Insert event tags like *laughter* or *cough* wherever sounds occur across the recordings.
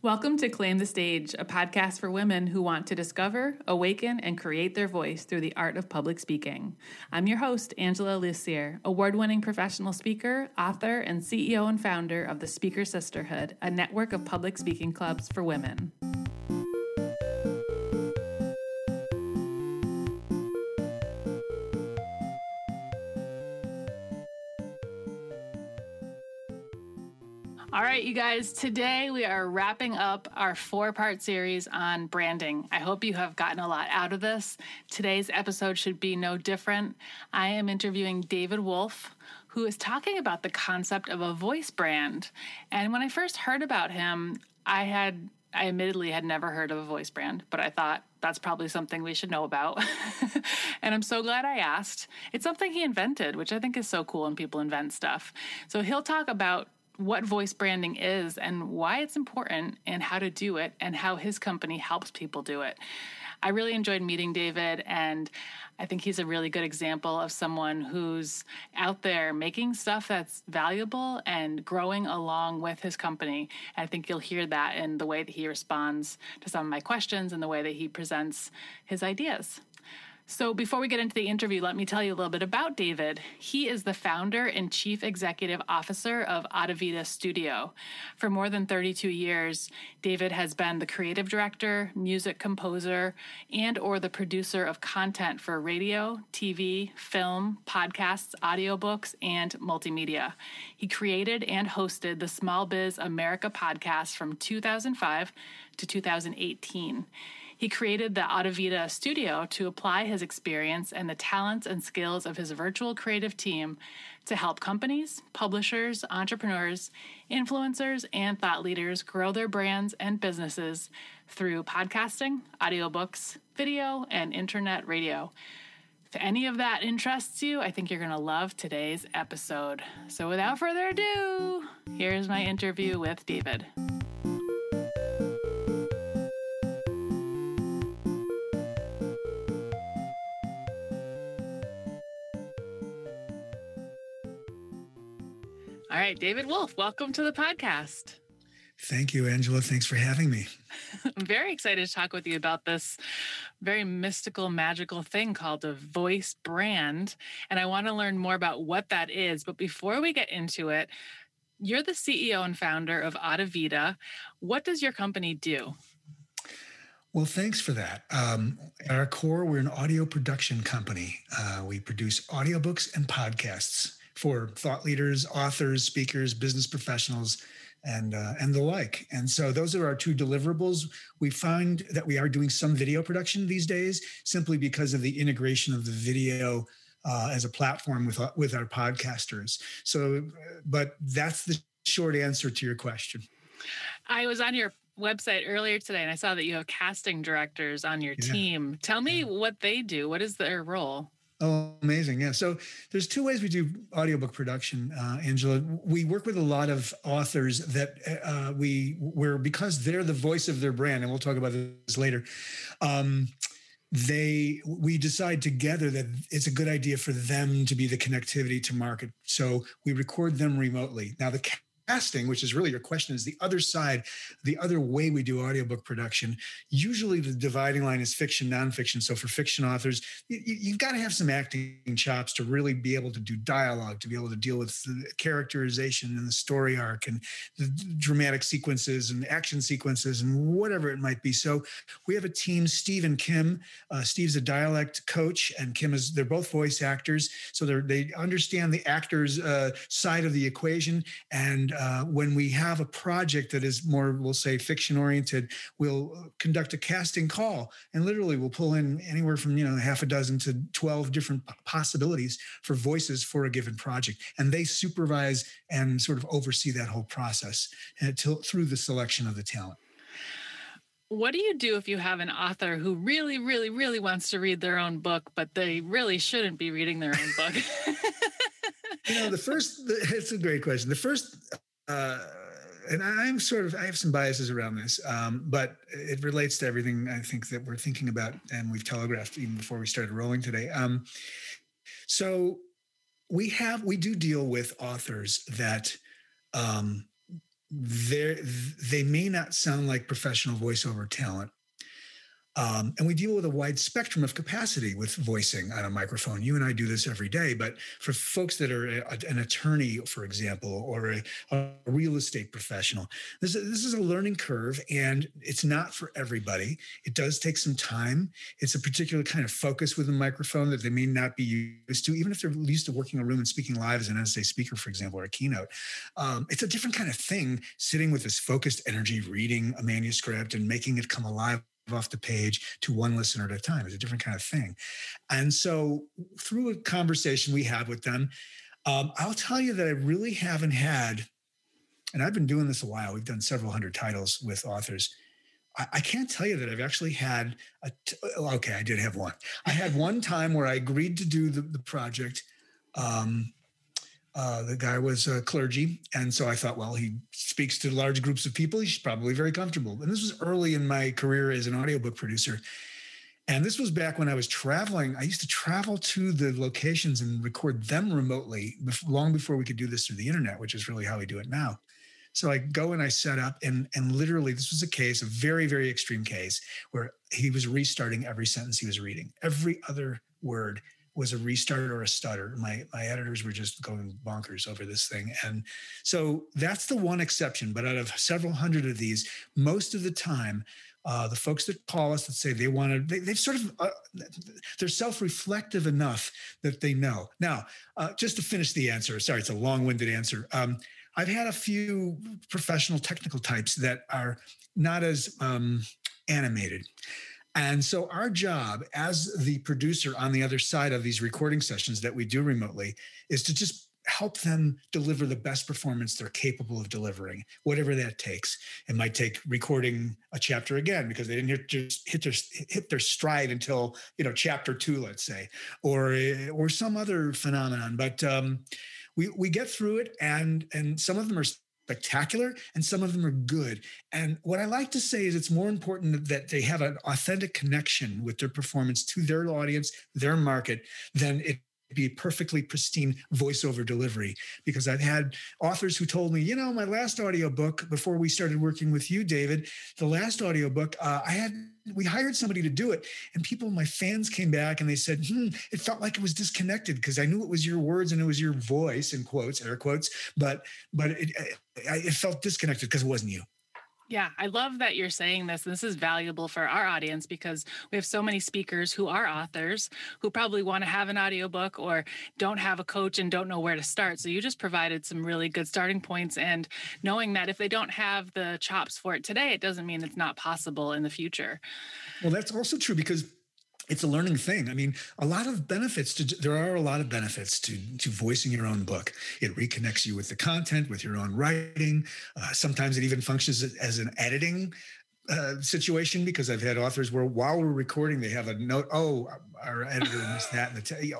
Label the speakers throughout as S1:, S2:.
S1: Welcome to Claim the Stage, a podcast for women who want to discover, awaken, and create their voice through the art of public speaking. I'm your host, Angela Lussier, award winning professional speaker, author, and CEO and founder of the Speaker Sisterhood, a network of public speaking clubs for women. Right, you guys, today we are wrapping up our four part series on branding. I hope you have gotten a lot out of this. Today's episode should be no different. I am interviewing David Wolf, who is talking about the concept of a voice brand. And when I first heard about him, I had I admittedly had never heard of a voice brand, but I thought that's probably something we should know about. *laughs* and I'm so glad I asked. It's something he invented, which I think is so cool when people invent stuff. So he'll talk about what voice branding is and why it's important and how to do it and how his company helps people do it. I really enjoyed meeting David, and I think he's a really good example of someone who's out there making stuff that's valuable and growing along with his company. And I think you'll hear that in the way that he responds to some of my questions and the way that he presents his ideas. So, before we get into the interview, let me tell you a little bit about David. He is the founder and chief executive officer of Audivita Studio. For more than 32 years, David has been the creative director, music composer, and or the producer of content for radio, TV, film, podcasts, audiobooks, and multimedia. He created and hosted the Small Biz America podcast from 2005 to 2018. He created the Audivita studio to apply his experience and the talents and skills of his virtual creative team to help companies, publishers, entrepreneurs, influencers, and thought leaders grow their brands and businesses through podcasting, audiobooks, video, and internet radio. If any of that interests you, I think you're going to love today's episode. So, without further ado, here's my interview with David. Right, David Wolf, welcome to the podcast.
S2: Thank you, Angela. Thanks for having me. *laughs*
S1: I'm very excited to talk with you about this very mystical, magical thing called a voice brand. And I want to learn more about what that is. But before we get into it, you're the CEO and founder of Audivita. What does your company do?
S2: Well, thanks for that. Um, at our core, we're an audio production company. Uh, we produce audiobooks and podcasts for thought leaders, authors, speakers, business professionals, and uh, and the like. And so those are our two deliverables. We find that we are doing some video production these days, simply because of the integration of the video. Uh, as a platform with uh, with our podcasters. So, but that's the short answer to your question.
S1: I was on your website earlier today and I saw that you have casting directors on your yeah. team. Tell me yeah. what they do. What is their role?
S2: Oh, amazing. Yeah. So there's two ways we do audiobook production, uh, Angela. We work with a lot of authors that uh, we, where because they're the voice of their brand, and we'll talk about this later. Um, they we decide together that it's a good idea for them to be the connectivity to market so we record them remotely now the casting, which is really your question, is the other side, the other way we do audiobook production. Usually the dividing line is fiction, nonfiction. So for fiction authors, you, have got to have some acting chops to really be able to do dialogue, to be able to deal with the characterization and the story arc and the dramatic sequences and action sequences and whatever it might be. So we have a team, Steve and Kim. Uh, Steve's a dialect coach and Kim is, they're both voice actors. So they they understand the actor's uh, side of the equation and uh, when we have a project that is more, we'll say, fiction oriented, we'll conduct a casting call and literally we'll pull in anywhere from you know half a dozen to twelve different possibilities for voices for a given project, and they supervise and sort of oversee that whole process until, uh, through the selection of the talent.
S1: What do you do if you have an author who really, really, really wants to read their own book, but they really shouldn't be reading their own book? *laughs*
S2: you know, the first, *laughs* it's a great question. The first uh, and I'm sort of I have some biases around this, um, but it relates to everything I think that we're thinking about, and we've telegraphed even before we started rolling today. Um, so we have we do deal with authors that um, they they may not sound like professional voiceover talent um, and we deal with a wide spectrum of capacity with voicing on a microphone. You and I do this every day, but for folks that are a, an attorney, for example, or a, a real estate professional, this, this is a learning curve and it's not for everybody. It does take some time. It's a particular kind of focus with a microphone that they may not be used to, even if they're used to working in a room and speaking live as an NSA speaker, for example, or a keynote. Um, it's a different kind of thing sitting with this focused energy, reading a manuscript and making it come alive off the page to one listener at a time. It's a different kind of thing. And so through a conversation we had with them, um, I'll tell you that I really haven't had, and I've been doing this a while. We've done several hundred titles with authors. I, I can't tell you that I've actually had a. T- okay, I did have one. I had one time where I agreed to do the, the project. Um, uh, the guy was a clergy. And so I thought, well, he speaks to large groups of people. He's probably very comfortable. And this was early in my career as an audiobook producer. And this was back when I was traveling. I used to travel to the locations and record them remotely long before we could do this through the internet, which is really how we do it now. So I go and I set up, and and literally, this was a case, a very very extreme case, where he was restarting every sentence he was reading, every other word was a restart or a stutter. My my editors were just going bonkers over this thing, and so that's the one exception. But out of several hundred of these, most of the time, uh, the folks that call us that say they want to, they, they've sort of, uh, they're self-reflective enough that they know. Now, uh, just to finish the answer, sorry, it's a long-winded answer. Um, I've had a few professional technical types that are not as um, animated. And so, our job as the producer on the other side of these recording sessions that we do remotely is to just help them deliver the best performance they're capable of delivering, whatever that takes. It might take recording a chapter again because they didn't hit, just hit their hit their stride until you know chapter two, let's say, or or some other phenomenon. But um, we we get through it, and and some of them are spectacular and some of them are good. And what I like to say is it's more important that they have an authentic connection with their performance to their audience, their market, than it be a perfectly pristine voiceover delivery. Because I've had authors who told me, you know, my last audiobook before we started working with you, David, the last audiobook, uh, I had we hired somebody to do it. And people my fans came back and they said hmm, it felt like it was disconnected because i knew it was your words and it was your voice in quotes air quotes but but it, it felt disconnected because it wasn't you
S1: yeah, I love that you're saying this. This is valuable for our audience because we have so many speakers who are authors who probably want to have an audiobook or don't have a coach and don't know where to start. So you just provided some really good starting points and knowing that if they don't have the chops for it today, it doesn't mean it's not possible in the future.
S2: Well, that's also true because it's a learning thing. I mean, a lot of benefits to there are a lot of benefits to to voicing your own book. It reconnects you with the content, with your own writing. Uh, sometimes it even functions as an editing uh, situation because I've had authors where while we're recording, they have a note. Oh, our editor missed that, and the t-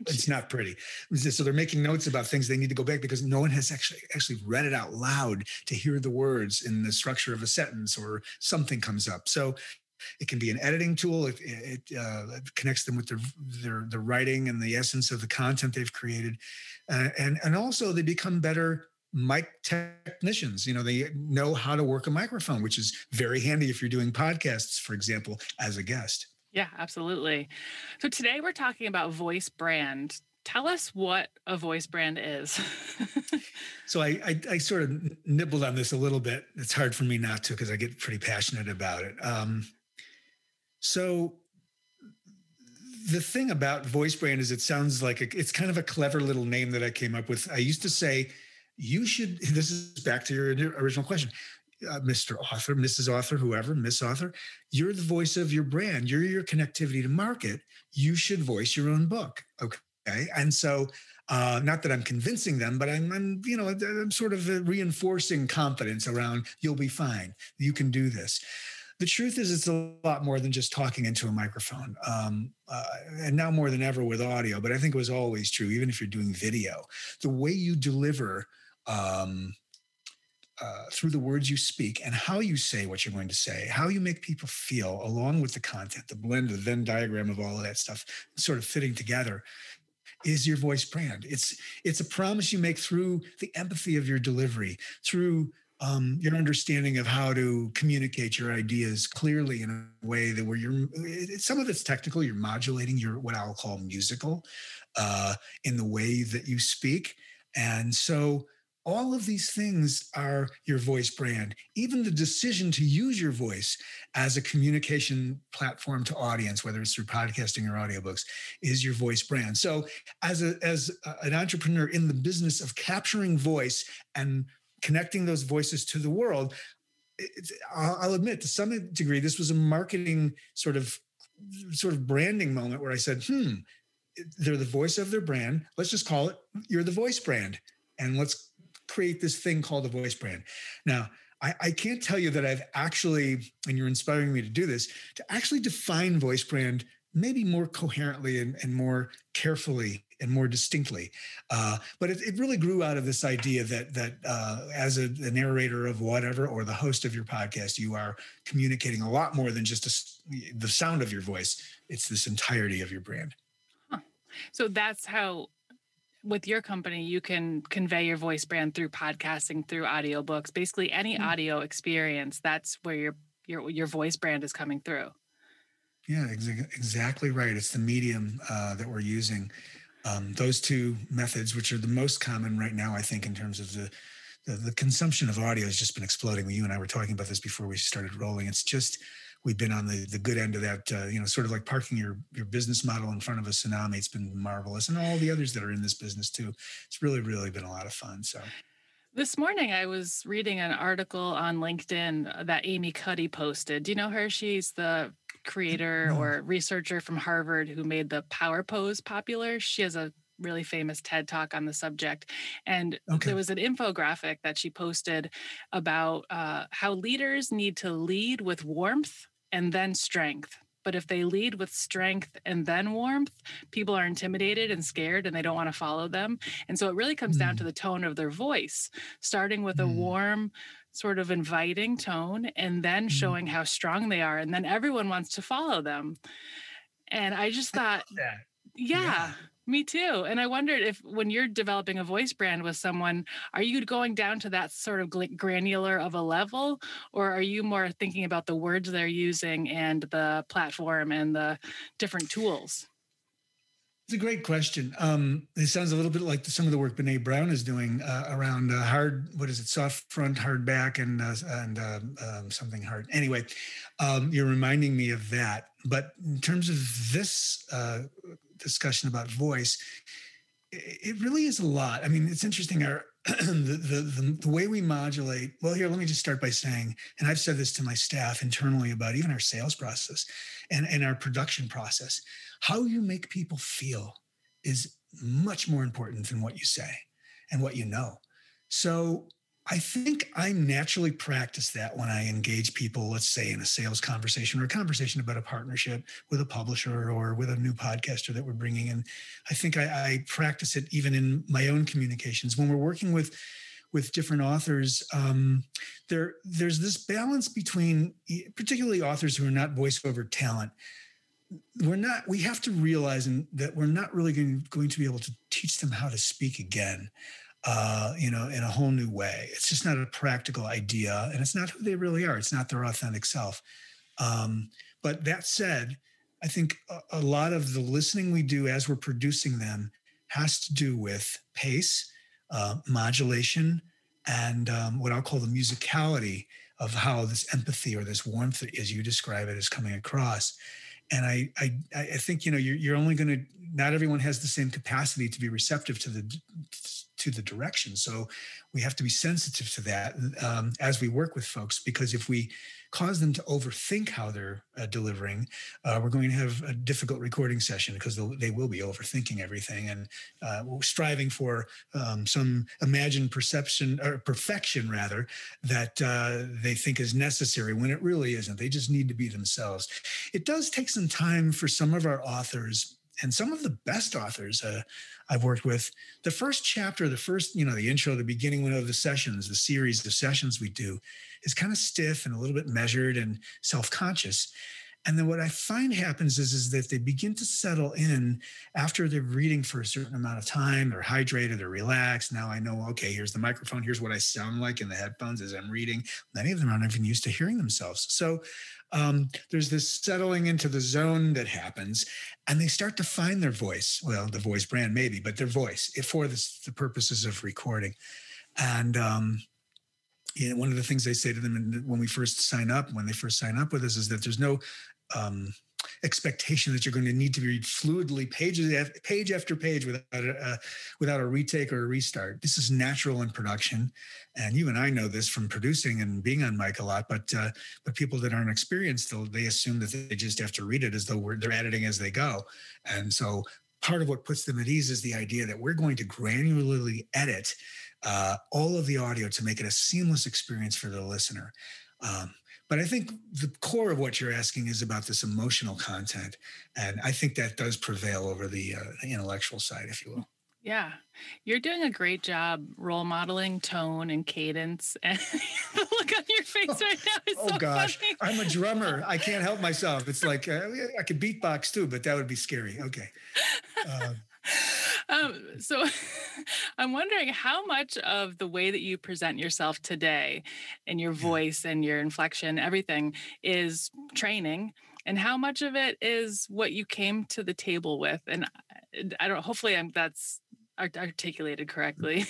S2: it's not pretty. So they're making notes about things they need to go back because no one has actually actually read it out loud to hear the words in the structure of a sentence or something comes up. So it can be an editing tool. It, it, uh, connects them with their, their, the writing and the essence of the content they've created, uh, and and also they become better mic technicians. You know, they know how to work a microphone, which is very handy if you're doing podcasts, for example, as a guest.
S1: Yeah, absolutely. So today we're talking about voice brand. Tell us what a voice brand is. *laughs*
S2: so I, I, I sort of nibbled on this a little bit. It's hard for me not to because I get pretty passionate about it. Um, so the thing about voice brand is it sounds like a, it's kind of a clever little name that I came up with. I used to say, you should, *laughs* this is back to your original question. Uh, Mr. Author, Mrs. Author, whoever, Miss Author, you're the voice of your brand. You're your connectivity to market. You should voice your own book. Okay. And so, uh, not that I'm convincing them, but I'm, I'm, you know, I'm sort of reinforcing confidence around you'll be fine. You can do this the truth is it's a lot more than just talking into a microphone um, uh, and now more than ever with audio but i think it was always true even if you're doing video the way you deliver um, uh, through the words you speak and how you say what you're going to say, how you make people feel, along with the content, the blend, the Venn diagram of all of that stuff, sort of fitting together, is your voice brand. It's it's a promise you make through the empathy of your delivery, through um, your understanding of how to communicate your ideas clearly in a way that where you're some of it's technical you're modulating your what i'll call musical uh, in the way that you speak. And so all of these things are your voice brand. Even the decision to use your voice as a communication platform to audience whether it's through podcasting or audiobooks is your voice brand. So as a as a, an entrepreneur in the business of capturing voice and connecting those voices to the world I'll, admit to some degree this was a marketing sort of sort of branding moment where i said hmm they're the voice of their brand. Let's just call it you're the voice brand and let's create this thing called the voice brand. Now I, I, can't tell you that I've actually, and you're inspiring me to do this, to actually define voice brand maybe more coherently and, and more carefully and more distinctly. Uh, but it, it, really grew out of this idea that that uh, as a, a, narrator of whatever or the host of your podcast, you are communicating a lot more than just a, the sound of your voice. It's this entirety of your brand.
S1: Huh. So that's how. With your company, you can convey your voice brand through podcasting, through audiobooks, basically any mm-hmm. audio experience. That's where your your your voice brand is coming through.
S2: Yeah, ex- exactly right. It's the medium uh, that we're using. Um, those two methods, which are the most common right now, I think, in terms of the, the, the consumption of audio, has just been exploding. You and I were talking about this before we started rolling. It's just we've been on the the good end of that. Uh, you know, sort of like parking your your business model in front of a tsunami. It's been marvelous, and all the others that are in this business too. It's really, really been a lot of fun. So.
S1: This morning, I was reading an article on LinkedIn that Amy Cuddy posted. Do you know her? She's the creator or researcher from Harvard who made the power pose popular. She has a really famous TED talk on the subject. And okay. there was an infographic that she posted about uh, how leaders need to lead with warmth and then strength. But if they lead with strength and then warmth, people are intimidated and scared and they don't want to follow them. And so it really comes mm. down to the tone of their voice, starting with mm. a warm, sort of inviting tone and then mm-hmm. showing how strong they are. And then everyone wants to follow them. And I just thought, I yeah, yeah, me too. And I wondered if when you're developing a voice brand with someone, are you going down to that sort of granular of a level, or are you more thinking about the words they're using and the platform and the different tools?
S2: It's a great question. Um, it sounds a little bit like some of the work Brene Brown is doing uh, around uh, hard, what is it, soft front, hard back, and uh, and um, um, something hard. Anyway, um, you're reminding me of that. But in terms of this uh, discussion about voice, it really is a lot. I mean, it's interesting. Our *clears throat* the, the, the way we modulate. Well, here, let me just start by saying, and I've said this to my staff internally about even our sales process and and our production process how you make people feel is much more important than what you say and what you know. So I think I naturally practice that when I engage people, let's say in a sales conversation or a conversation about a partnership with a publisher or with a new podcaster that we're bringing in. I think I, I practice it even in my own communications when we're working with with different authors. Um, there, there's this balance between, particularly authors who are not voiceover talent we're not we have to realize that we're not really going, going to be able to teach them how to speak again uh, you know in a whole new way. It's just not a practical idea and it's not who they really are. It's not their authentic self. Um, but that said i think a, a, lot of the listening we do as we're producing them has to do with pace uh, modulation and um, what i'll call the musicality of how this empathy or this warmth as you describe it is coming across and I, I, I think you know you're, you're only going to. Not everyone has the same capacity to be receptive to the to the direction. So we have to be sensitive to that um, as we work with folks, because if we cause them to overthink how they're uh, delivering, uh, we're going to have a difficult recording session because they will be overthinking everything and uh, striving for um, some imagined perception or perfection, rather, that uh, they think is necessary when it really isn't. They just need to be themselves. It does take some time for some of our authors and some of the best authors uh, I've worked with, the first chapter, the first, you know, the intro, the beginning of the sessions, the series, the sessions we do is kind of stiff and a little bit measured and self conscious. And then what I find happens is, is that they begin to settle in after they're reading for a certain amount of time. They're hydrated, they're relaxed. Now I know, okay, here's the microphone, here's what I sound like in the headphones as I'm reading. Many of them aren't even used to hearing themselves. So um, there's this settling into the zone that happens, and they start to find their voice. Well, the voice brand maybe, but their voice for this, the purposes of recording. And um, you know, one of the things I say to them when we first sign up, when they first sign up with us, is that there's no um, expectation that you're going to need to read fluidly pages page after page without a, without a retake or a restart. This is natural in production, and you and I know this from producing and being on mic a lot. But uh, but people that aren't experienced, they assume that they just have to read it as though they're editing as they go, and so part of what puts them at ease is the idea that we're going to granularly edit uh, all of the audio to make it a seamless experience for the listener. Um, but I think the core of what you're asking is about this emotional content, and I think that does prevail over the, uh, the intellectual side, if you will.
S1: Yeah, you're doing a great job role modeling tone and cadence. *laughs* And the look on your face oh, right now is oh, so gosh, funny.
S2: I'm a drummer. I can't help myself. It's like uh, I could beatbox too, but that would be scary. Okay. Uh,
S1: um, so *laughs* I'm wondering how much of the way that you present yourself today and your voice and your inflection, everything is training and how much of it is what you came to the table with. And I don't, hopefully I'm, that's articulated correctly.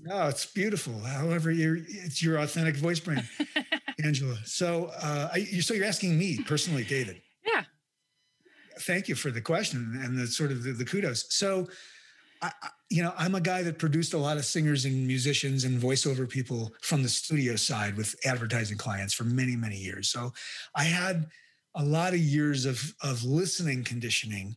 S2: No, it's beautiful. However, you're, it's your authentic voice brand, *laughs* Angela. So, uh, I, so you're asking me personally, David.
S1: Yeah.
S2: Thank you for the question and the sort of the, the kudos. So, I, you know, I'm a guy that produced a lot of singers and musicians and voiceover people from the studio side with advertising clients for many, many years. So I had a lot of years of, of listening conditioning.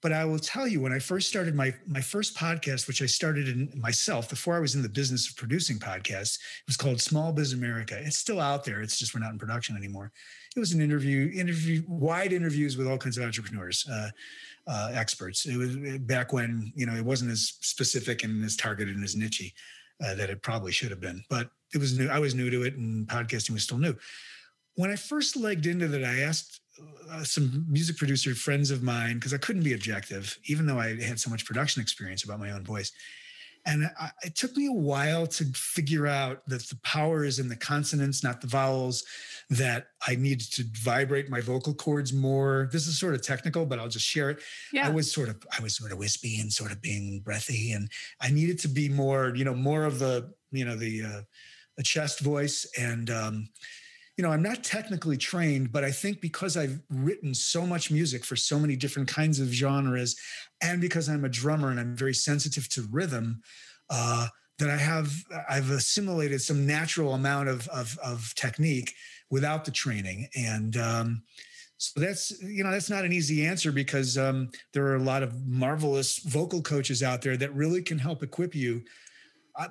S2: But I will tell you, when I first started my my first podcast, which I started in myself before I was in the business of producing podcasts, it was called Small Biz America. It's still out there. It's just we're not in production anymore. It was an interview, interview, wide interviews with all kinds of entrepreneurs. Uh, uh, experts. It was uh, back when you know it wasn't as specific and as targeted and as nichey uh, that it probably should have been. But it was new. I was new to it, and podcasting was still new. When I first legged into that, I asked uh, some music producer friends of mine because I couldn't be objective, even though I had so much production experience about my own voice. And I, it took me a while to figure out that the power is in the consonants, not the vowels, that I needed to vibrate my vocal cords more. This is sort of technical, but I'll just share it. Yeah. I was sort of, I was sort of wispy and sort of being breathy. And I needed to be more, you know, more of the, you know, the, uh, the chest voice. And, um, you know, I'm not technically trained, but I think because I've written so much music for so many different kinds of genres, and because I'm a drummer and I'm very sensitive to rhythm, uh, that I have I've assimilated some natural amount of of, of technique without the training, and um, so that's you know that's not an easy answer because um, there are a lot of marvelous vocal coaches out there that really can help equip you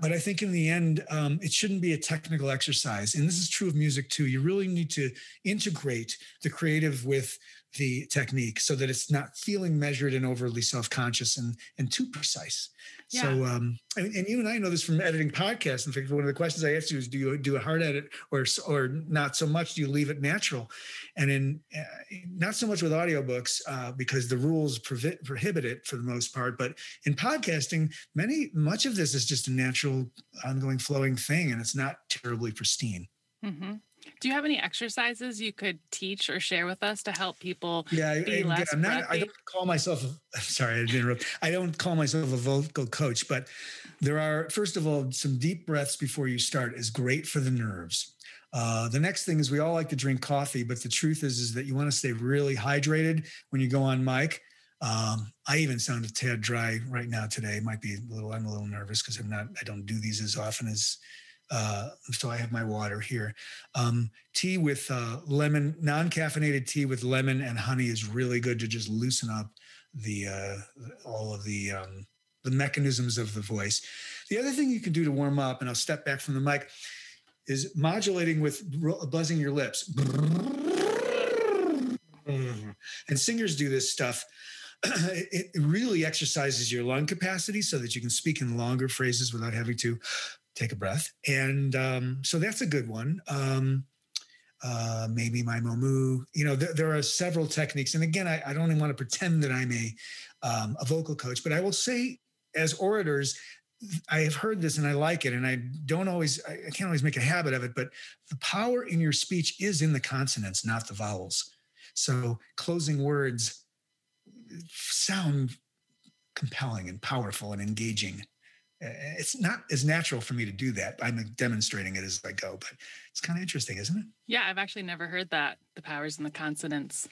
S2: but I think in the end, um, it shouldn't be a technical exercise. And this is true of music too. You really need to integrate the creative with the technique so that it's not feeling measured and overly self-conscious and, and too precise. Yeah. So, um, and, and, you and I know this from editing podcasts. In fact, one of the questions I asked you is, do you do a hard edit or or not so much? Do you leave it natural? And in uh, not so much with audiobooks uh, because the rules provi- prohibit it for the most part. But in podcasting, many much of this is just a natural, ongoing, flowing thing, and it's not terribly pristine.
S1: Mm-hmm. Do you have any exercises you could teach or share with us to help people
S2: yeah,
S1: be I, less
S2: I'm not, I don't call myself, *laughs* sorry, I didn't interrupt. I don't call myself a vocal coach, but there are, first of all, some deep breaths before you start is great for the nerves. Uh, the next thing is we all like to drink coffee, but the truth is, is that you want to stay really hydrated when you go on mic. Um, I even sound a tad dry right now today. It might be a little, I'm a little nervous because I'm not, I don't do these as often as uh, so I have my water here. Um, tea with uh, lemon, non-caffeinated tea with lemon and honey is really good to just loosen up the uh, all of the um, the mechanisms of the voice. The other thing you can do to warm up, and I'll step back from the mic, is modulating with buzzing your lips. And singers do this stuff. *clears throat* it really exercises your lung capacity so that you can speak in longer phrases without having to take a breath. And um, so that's a good one. Um, uh, maybe my momu. You know, there, there, are several techniques. And again, I, I don't even want to pretend that I'm a um, a vocal coach, but I will say, as orators, I have heard this and I like it, and I don't always, I can't always make a habit of it, but the power in your speech is in the consonants, not the vowels. So closing words sound compelling and powerful and engaging. It's not as natural for me to do that. I'm demonstrating it as I go, but it's kind of interesting, isn't it?
S1: Yeah, I've actually never heard that the powers and the consonants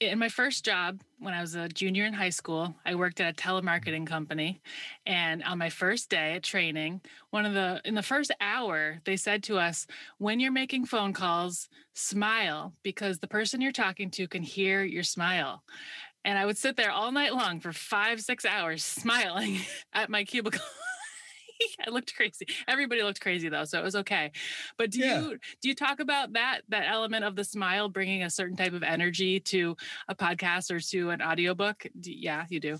S1: in my first job when I was a junior in high school, I worked at a telemarketing mm-hmm. company. And on my first day at training, one of the, in the first hour, they said to us, when you're making phone calls, smile because the person you're talking to can hear your smile. And I would sit there all night long for five, six hours smiling *laughs* at my cubicle. *laughs* I looked crazy. Everybody looked crazy though, so it was okay. But do yeah. you do you talk about that that element of the smile bringing a certain type of energy to a podcast or to an audiobook? Do, yeah, you do.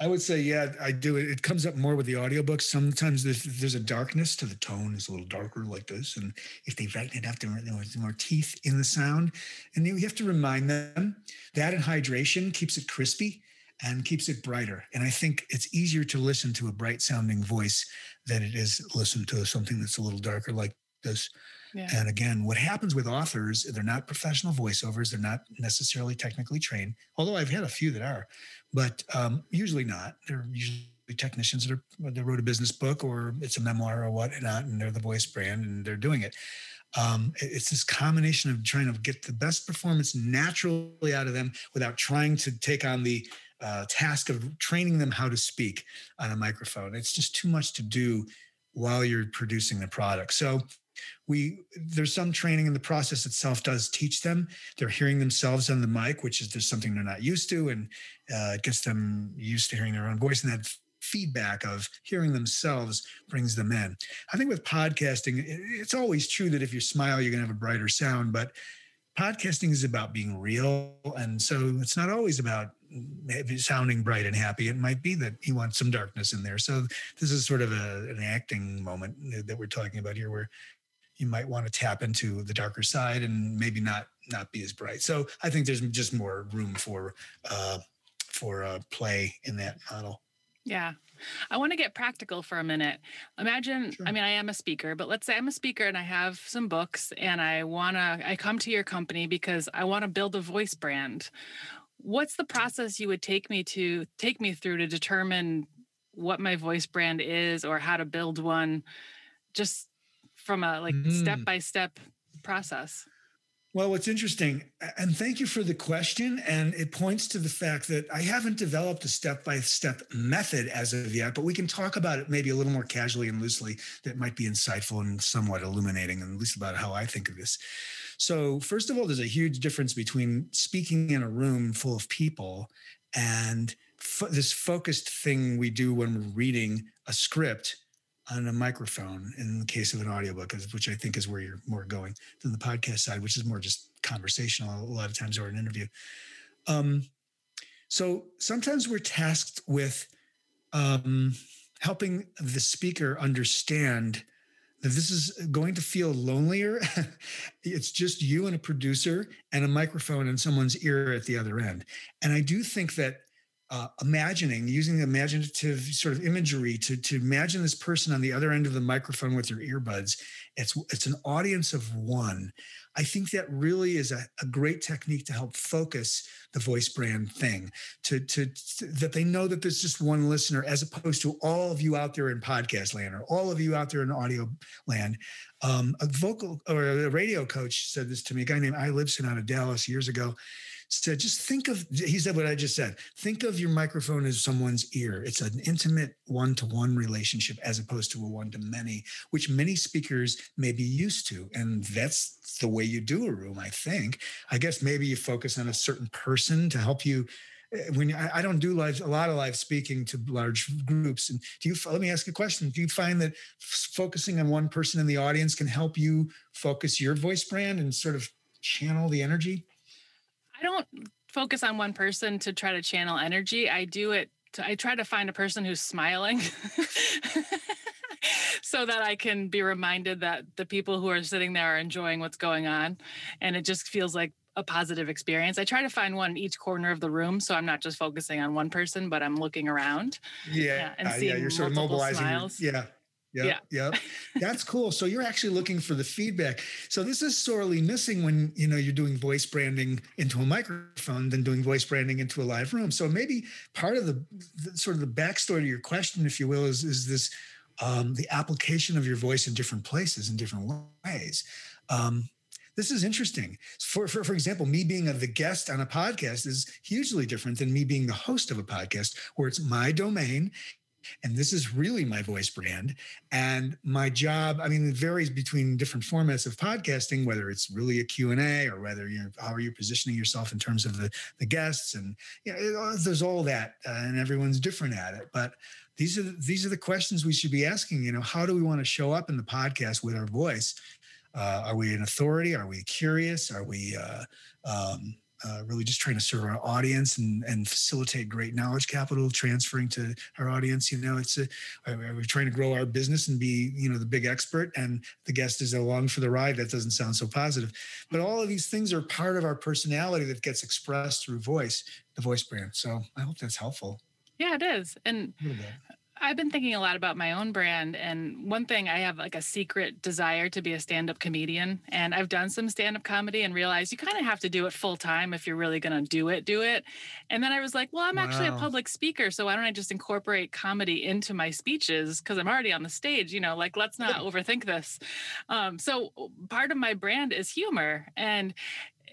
S2: I would say yeah, I do. It comes up more with the audiobooks. Sometimes there's, there's a darkness to the tone is a little darker like this, and if they brighten it up, there's more teeth in the sound, and you have to remind them that and hydration keeps it crispy and keeps it brighter. And I think it's easier to listen to a bright sounding voice than it is listen to something that's a little darker like this. Yeah. And again, what happens with authors, they're not professional voiceovers. They're not necessarily technically trained, although I've had a few that are, but um, usually not. They're usually technicians that, are, that wrote a business book or it's a memoir or whatnot, and they're the voice brand and they're doing it. Um, it's this combination of trying to get the best performance naturally out of them without trying to take on the uh, task of training them how to speak on a microphone. It's just too much to do while you're producing the product. So we there's some training in the process itself does teach them they're hearing themselves on the mic which is just something they're not used to and uh, it gets them used to hearing their own voice and that feedback of hearing themselves brings them in i think with podcasting it's always true that if you smile you're going to have a brighter sound but podcasting is about being real and so it's not always about sounding bright and happy. It might be that he wants some darkness in there. So this is sort of a, an acting moment that we're talking about here, where you might want to tap into the darker side and maybe not not be as bright. So I think there's just more room for uh, for uh, play in that model.
S1: Yeah. I want to get practical for a minute. Imagine, sure. I mean, I am a speaker, but let's say I'm a speaker and I have some books and I want to, I come to your company because I want to build a voice brand what's the process you would take me to take me through to determine what my voice brand is or how to build one just from a like step by step process
S2: well, what's interesting, and thank you for the question. And it points to the fact that I haven't developed a step by step method as of yet, but we can talk about it maybe a little more casually and loosely that might be insightful and somewhat illuminating, and at least about how I think of this. So, first of all, there's a huge difference between speaking in a room full of people and fo- this focused thing we do when we're reading a script on a microphone in the case of an audiobook, which I think is where you're more going than the podcast side, which is more just conversational a lot of times or an interview. Um, so sometimes we're tasked with um, helping the speaker understand that this is going to feel lonelier. *laughs* it's just you and a producer and a microphone and someone's ear at the other end. And I do think that uh, imagining, using imaginative sort of imagery to, to imagine this person on the other end of the microphone with their earbuds, it's, it's an audience of one. I think that really is a, a great technique to help focus the voice brand thing, to, to, to, that they know that there's just one listener, as opposed to all of you out there in podcast land or all of you out there in audio land. Um, a vocal or a radio coach said this to me, a guy named I Libson out of Dallas years ago said, just think of, he said what I just said. Think of your microphone as someone's ear. It's an intimate one to one relationship as opposed to a one to many, which many speakers may be used to. And that's the way you do a room, I think. I guess maybe you focus on a certain person to help you eh, when I, don't do live a lot of live speaking to large groups and do you let me ask a question do you find that focusing on one person in the audience can help you focus your voice brand and sort of channel the energy
S1: I don't focus on one person to try to channel energy. I do it to, I try to find a person who's smiling. *laughs* so that I can be reminded that the people who are sitting there are enjoying what's going on. And it just feels like a positive experience. I try to find one in each corner of the room, so I'm not just focusing on one person, but I'm looking around.
S2: Yeah, and uh, seeing yeah, you're sort of mobilizing. Smiles. yeah, yeah, yeah. *laughs* yeah. That's cool. So you're actually looking for the feedback. So this is sorely missing when you know you're doing voice branding into a microphone than doing voice branding into a live room. So maybe part of the, the sort of the backstory to your question, if you will, is is this um, the application of your voice in different places in different ways. Um, this is interesting. For, for, for example, me being a, the guest on a podcast is hugely different than me being the host of a podcast where it's my domain and this is really my voice brand and my job i mean it varies between different formats of podcasting whether it's really a q&a or whether you're how are you positioning yourself in terms of the, the guests and you know there's all that uh, and everyone's different at it but these are these are the questions we should be asking you know how do we want to show up in the podcast with our voice uh, are we an authority? Are we curious? Are we uh, um, uh, really just trying to serve our audience and, and facilitate great knowledge capital transferring to our audience? You know, it's a, are trying to grow our business and be, you know, the big expert and the guest is along for the ride? That doesn't sound so positive. But all of these things are part of our personality that gets expressed through voice, the voice brand. So I hope that's helpful.
S1: Yeah, it is. And I've been thinking a lot about my own brand. And one thing, I have like a secret desire to be a stand up comedian. And I've done some stand up comedy and realized you kind of have to do it full time if you're really going to do it, do it. And then I was like, well, I'm wow. actually a public speaker. So why don't I just incorporate comedy into my speeches? Because I'm already on the stage, you know, like let's not *laughs* overthink this. Um, so part of my brand is humor. And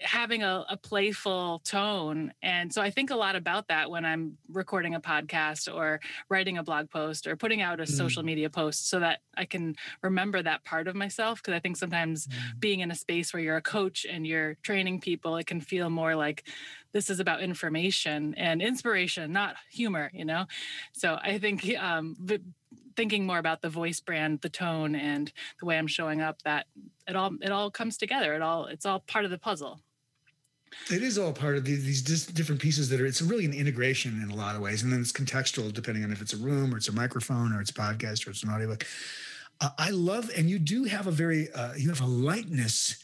S1: having a, a, playful tone. And so I think a lot about that when I'm recording a podcast or writing a blog post or putting out a mm. social media post so that I can remember that part of myself. Cause I think sometimes mm. being in a space where you're a coach and you're training people, it can feel more like this is about information and inspiration, not humor, you know? So I think um, thinking more about the voice brand, the tone and the way I'm showing up that it all it all comes together. It all it's all part of the puzzle.
S2: It is all part of these, these different pieces that are. It's really an integration in a lot of ways, and then it's contextual depending on if it's a room or it's a microphone or it's podcast or it's an audiobook. Uh, I love, and you do have a very, uh, you have a lightness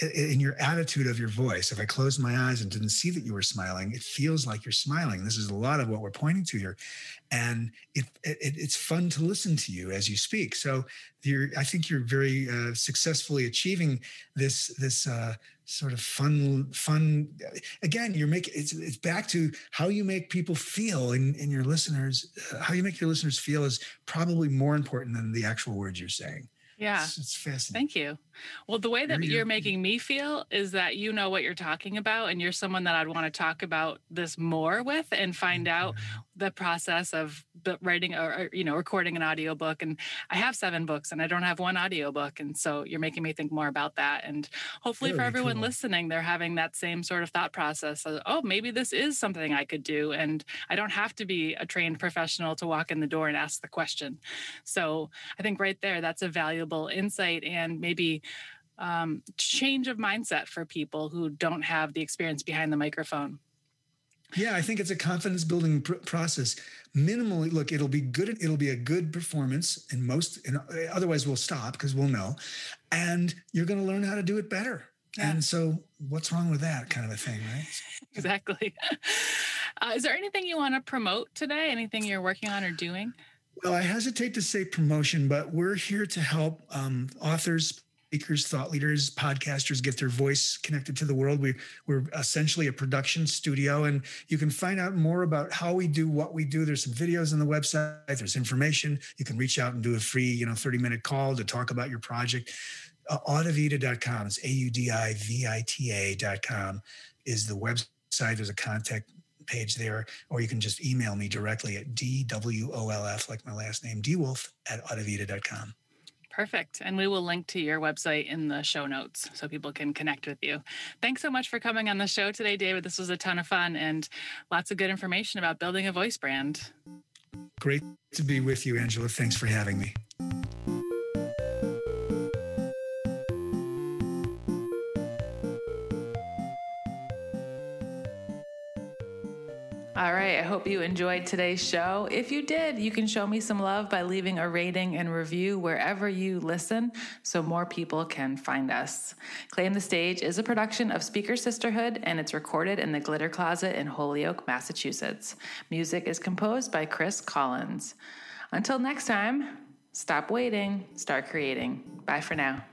S2: in your attitude of your voice. If I closed my eyes and didn't see that you were smiling, it feels like you're smiling. This is a lot of what we're pointing to here, and it, it it's fun to listen to you as you speak. So you're, I think you're very uh, successfully achieving this this uh, sort of fun fun again you're making it's it's back to how you make people feel and, and your listeners uh, how you make your listeners feel is probably more important than the actual words you're saying
S1: yeah
S2: it's, it's fascinating
S1: thank you well, the way that you're making me feel is that you know what you're talking about, and you're someone that I'd want to talk about this more with and find out the process of writing or, you know recording an audiobook. And I have seven books, and I don't have one audiobook, and so you're making me think more about that. And hopefully, Very for everyone cool. listening, they're having that same sort of thought process. Of, oh, maybe this is something I could do, and I don't have to be a trained professional to walk in the door and ask the question. So I think right there, that's a valuable insight, and maybe um, change of mindset for people who don't have the experience behind the microphone.
S2: Yeah, I think it's a confidence building pr- process. Minimally, look, it'll be good. It'll be a good performance, and most, and otherwise we'll stop because we'll know, and you're going to learn how to do it better. Yeah. And so, what's wrong with that kind of a thing, right? *laughs*
S1: exactly. *laughs* Uh, is there anything you want to promote today? Anything you're working on or doing?
S2: Well, I hesitate to say promotion, but we're here to help um, authors, speakers, thought leaders, podcasters get their voice connected to the world. We, we're essentially a production studio, and you can find out more about how we do what we do. There's some videos on the website. There's information. You can reach out and do a free, you know, 30 minute call to talk about your project. Uh, audivita.com. It's A-U-D-I-V-I-T-A.com is the website. There's a contact page there, or you can just email me directly at D-W-O-L-F, like my last name, dwolf at audivita.com.
S1: Perfect. And we will link to your website in the show notes so people can connect with you. Thanks so much for coming on the show today, David. This was a ton of fun and lots of good information about building a voice brand.
S2: Great to be with you, Angela. Thanks for having me.
S1: Right. I hope you enjoyed today's show. If you did, you can show me some love by leaving a rating and review wherever you listen so more people can find us. Claim the Stage is a production of Speaker Sisterhood and it's recorded in the Glitter Closet in Holyoke, Massachusetts. Music is composed by Chris Collins. Until next time, stop waiting, start creating. Bye for now.